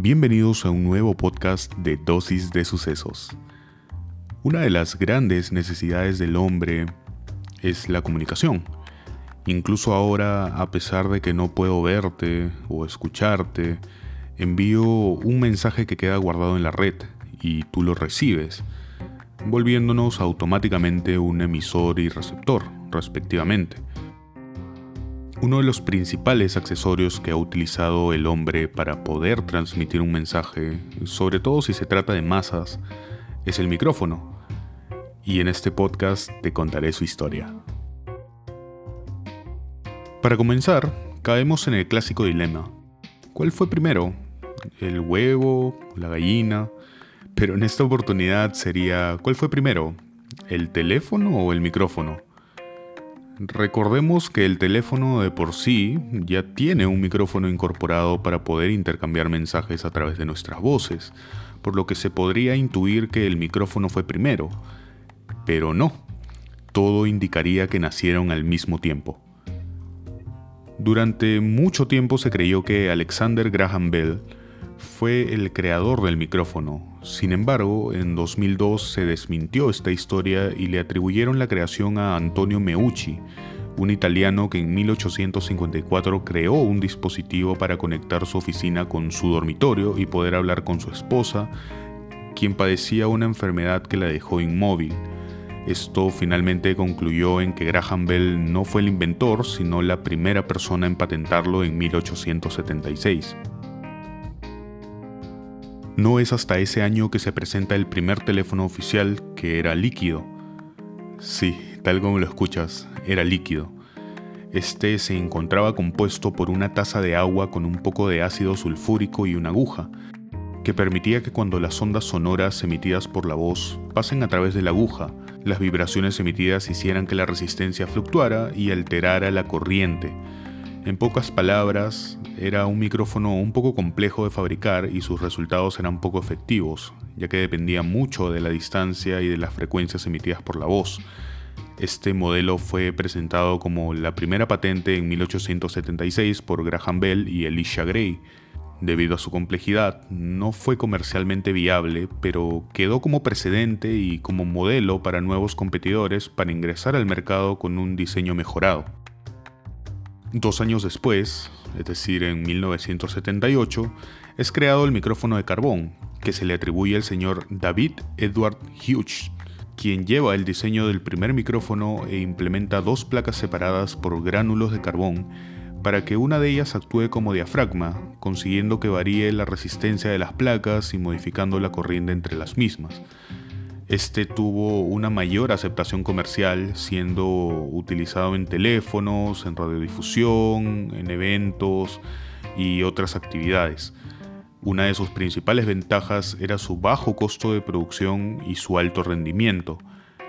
Bienvenidos a un nuevo podcast de Dosis de Sucesos. Una de las grandes necesidades del hombre es la comunicación. Incluso ahora, a pesar de que no puedo verte o escucharte, envío un mensaje que queda guardado en la red y tú lo recibes, volviéndonos automáticamente un emisor y receptor, respectivamente. Uno de los principales accesorios que ha utilizado el hombre para poder transmitir un mensaje, sobre todo si se trata de masas, es el micrófono. Y en este podcast te contaré su historia. Para comenzar, caemos en el clásico dilema. ¿Cuál fue primero? ¿El huevo? ¿La gallina? Pero en esta oportunidad sería, ¿cuál fue primero? ¿El teléfono o el micrófono? Recordemos que el teléfono de por sí ya tiene un micrófono incorporado para poder intercambiar mensajes a través de nuestras voces, por lo que se podría intuir que el micrófono fue primero. Pero no, todo indicaría que nacieron al mismo tiempo. Durante mucho tiempo se creyó que Alexander Graham Bell fue el creador del micrófono. Sin embargo, en 2002 se desmintió esta historia y le atribuyeron la creación a Antonio Meucci, un italiano que en 1854 creó un dispositivo para conectar su oficina con su dormitorio y poder hablar con su esposa, quien padecía una enfermedad que la dejó inmóvil. Esto finalmente concluyó en que Graham Bell no fue el inventor, sino la primera persona en patentarlo en 1876. No es hasta ese año que se presenta el primer teléfono oficial que era líquido. Sí, tal como lo escuchas, era líquido. Este se encontraba compuesto por una taza de agua con un poco de ácido sulfúrico y una aguja, que permitía que cuando las ondas sonoras emitidas por la voz pasen a través de la aguja, las vibraciones emitidas hicieran que la resistencia fluctuara y alterara la corriente. En pocas palabras, era un micrófono un poco complejo de fabricar y sus resultados eran poco efectivos, ya que dependía mucho de la distancia y de las frecuencias emitidas por la voz. Este modelo fue presentado como la primera patente en 1876 por Graham Bell y Elisha Gray. Debido a su complejidad, no fue comercialmente viable, pero quedó como precedente y como modelo para nuevos competidores para ingresar al mercado con un diseño mejorado. Dos años después, es decir, en 1978, es creado el micrófono de carbón, que se le atribuye al señor David Edward Hughes, quien lleva el diseño del primer micrófono e implementa dos placas separadas por gránulos de carbón para que una de ellas actúe como diafragma, consiguiendo que varíe la resistencia de las placas y modificando la corriente entre las mismas. Este tuvo una mayor aceptación comercial, siendo utilizado en teléfonos, en radiodifusión, en eventos y otras actividades. Una de sus principales ventajas era su bajo costo de producción y su alto rendimiento.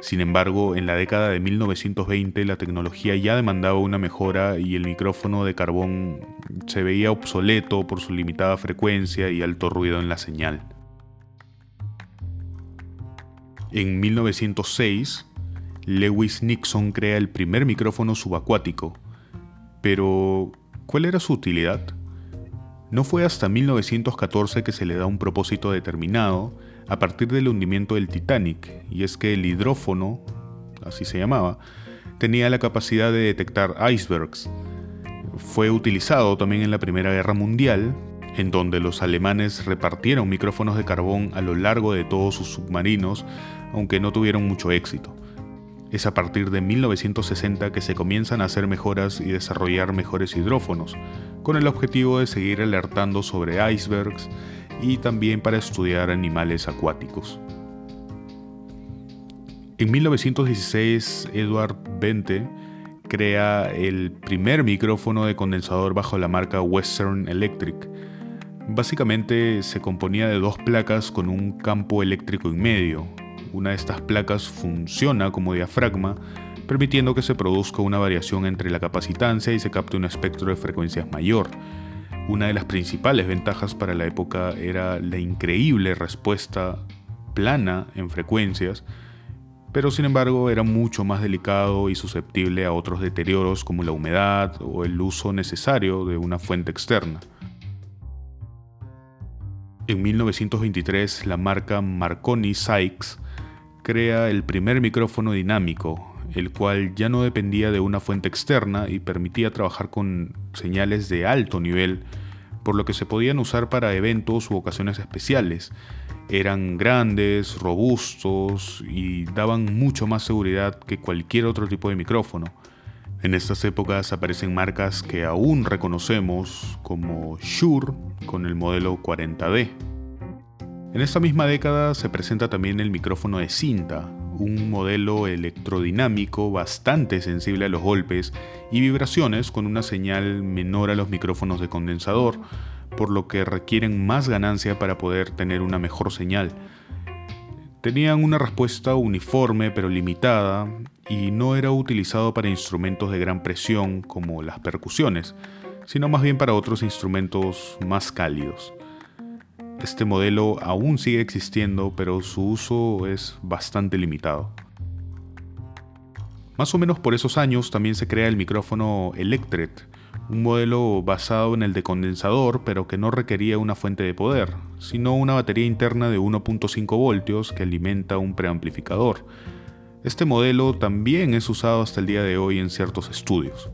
Sin embargo, en la década de 1920 la tecnología ya demandaba una mejora y el micrófono de carbón se veía obsoleto por su limitada frecuencia y alto ruido en la señal. En 1906, Lewis Nixon crea el primer micrófono subacuático. Pero, ¿cuál era su utilidad? No fue hasta 1914 que se le da un propósito determinado a partir del hundimiento del Titanic, y es que el hidrófono, así se llamaba, tenía la capacidad de detectar icebergs. Fue utilizado también en la Primera Guerra Mundial en donde los alemanes repartieron micrófonos de carbón a lo largo de todos sus submarinos, aunque no tuvieron mucho éxito. Es a partir de 1960 que se comienzan a hacer mejoras y desarrollar mejores hidrófonos, con el objetivo de seguir alertando sobre icebergs y también para estudiar animales acuáticos. En 1916, Edward Bente crea el primer micrófono de condensador bajo la marca Western Electric, Básicamente se componía de dos placas con un campo eléctrico en medio. Una de estas placas funciona como diafragma, permitiendo que se produzca una variación entre la capacitancia y se capte un espectro de frecuencias mayor. Una de las principales ventajas para la época era la increíble respuesta plana en frecuencias, pero sin embargo era mucho más delicado y susceptible a otros deterioros como la humedad o el uso necesario de una fuente externa. En 1923, la marca Marconi Sykes crea el primer micrófono dinámico, el cual ya no dependía de una fuente externa y permitía trabajar con señales de alto nivel, por lo que se podían usar para eventos u ocasiones especiales. Eran grandes, robustos y daban mucho más seguridad que cualquier otro tipo de micrófono. En estas épocas aparecen marcas que aún reconocemos como Shure con el modelo 40D. En esta misma década se presenta también el micrófono de cinta, un modelo electrodinámico bastante sensible a los golpes y vibraciones con una señal menor a los micrófonos de condensador, por lo que requieren más ganancia para poder tener una mejor señal. Tenían una respuesta uniforme pero limitada y no era utilizado para instrumentos de gran presión como las percusiones, sino más bien para otros instrumentos más cálidos. Este modelo aún sigue existiendo, pero su uso es bastante limitado. Más o menos por esos años también se crea el micrófono Electret, un modelo basado en el de condensador, pero que no requería una fuente de poder, sino una batería interna de 1.5 voltios que alimenta un preamplificador. Este modelo también es usado hasta el día de hoy en ciertos estudios.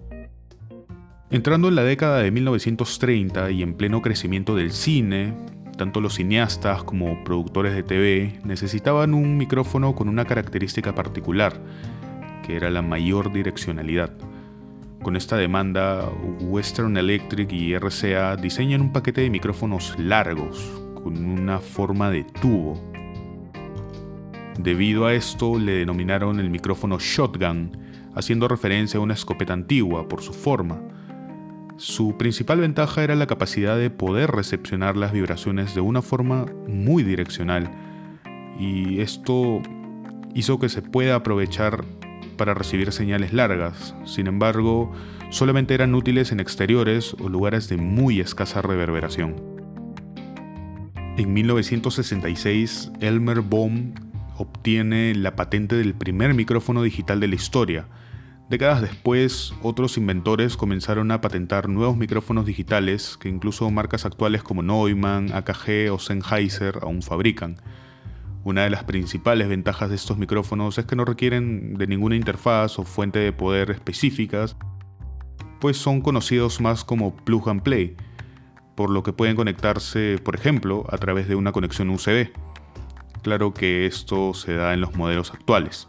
Entrando en la década de 1930 y en pleno crecimiento del cine, tanto los cineastas como productores de TV necesitaban un micrófono con una característica particular, que era la mayor direccionalidad. Con esta demanda, Western Electric y RCA diseñan un paquete de micrófonos largos, con una forma de tubo. Debido a esto, le denominaron el micrófono shotgun, haciendo referencia a una escopeta antigua por su forma. Su principal ventaja era la capacidad de poder recepcionar las vibraciones de una forma muy direccional y esto hizo que se pueda aprovechar para recibir señales largas. Sin embargo, solamente eran útiles en exteriores o lugares de muy escasa reverberación. En 1966, Elmer Bohm obtiene la patente del primer micrófono digital de la historia, Décadas después, otros inventores comenzaron a patentar nuevos micrófonos digitales que incluso marcas actuales como Neumann, AKG o Sennheiser aún fabrican. Una de las principales ventajas de estos micrófonos es que no requieren de ninguna interfaz o fuente de poder específicas, pues son conocidos más como plug and play, por lo que pueden conectarse, por ejemplo, a través de una conexión USB. Claro que esto se da en los modelos actuales.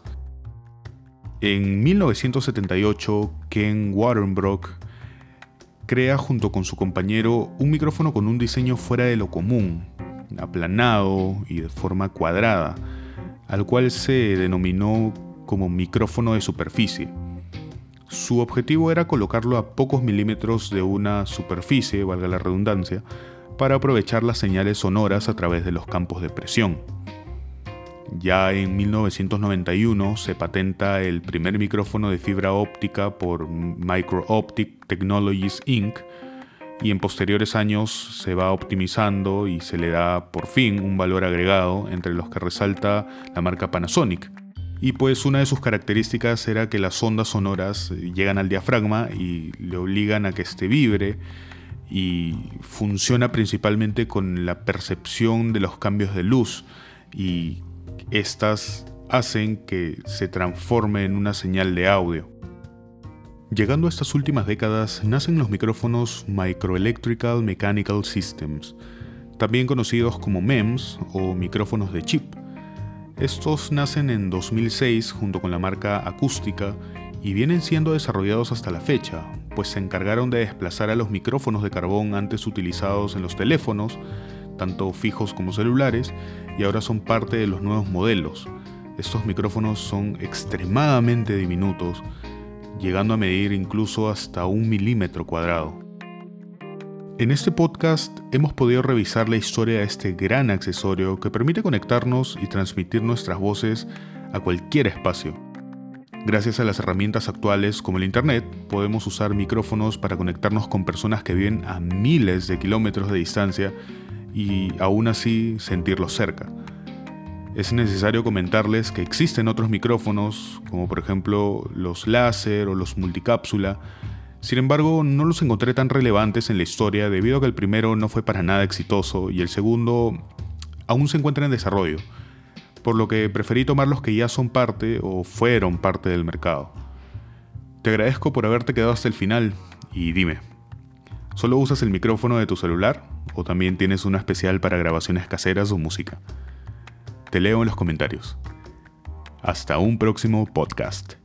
En 1978, Ken Waterbrook crea junto con su compañero un micrófono con un diseño fuera de lo común, aplanado y de forma cuadrada, al cual se denominó como micrófono de superficie. Su objetivo era colocarlo a pocos milímetros de una superficie, valga la redundancia, para aprovechar las señales sonoras a través de los campos de presión. Ya en 1991 se patenta el primer micrófono de fibra óptica por Micro-Optic Technologies Inc. y en posteriores años se va optimizando y se le da por fin un valor agregado entre los que resalta la marca Panasonic. Y pues una de sus características era que las ondas sonoras llegan al diafragma y le obligan a que este vibre y funciona principalmente con la percepción de los cambios de luz y estas hacen que se transforme en una señal de audio. Llegando a estas últimas décadas, nacen los micrófonos Microelectrical Mechanical Systems, también conocidos como MEMS o micrófonos de chip. Estos nacen en 2006 junto con la marca Acústica y vienen siendo desarrollados hasta la fecha, pues se encargaron de desplazar a los micrófonos de carbón antes utilizados en los teléfonos, tanto fijos como celulares, y ahora son parte de los nuevos modelos. Estos micrófonos son extremadamente diminutos, llegando a medir incluso hasta un milímetro cuadrado. En este podcast hemos podido revisar la historia de este gran accesorio que permite conectarnos y transmitir nuestras voces a cualquier espacio. Gracias a las herramientas actuales como el Internet, podemos usar micrófonos para conectarnos con personas que viven a miles de kilómetros de distancia y aún así sentirlos cerca. Es necesario comentarles que existen otros micrófonos, como por ejemplo los láser o los multicápsula, Sin embargo, no los encontré tan relevantes en la historia debido a que el primero no fue para nada exitoso y el segundo aún se encuentra en desarrollo, por lo que preferí tomar los que ya son parte o fueron parte del mercado. Te agradezco por haberte quedado hasta el final y dime, ¿solo usas el micrófono de tu celular o también tienes uno especial para grabaciones caseras o música? Te leo en los comentarios. Hasta un próximo podcast.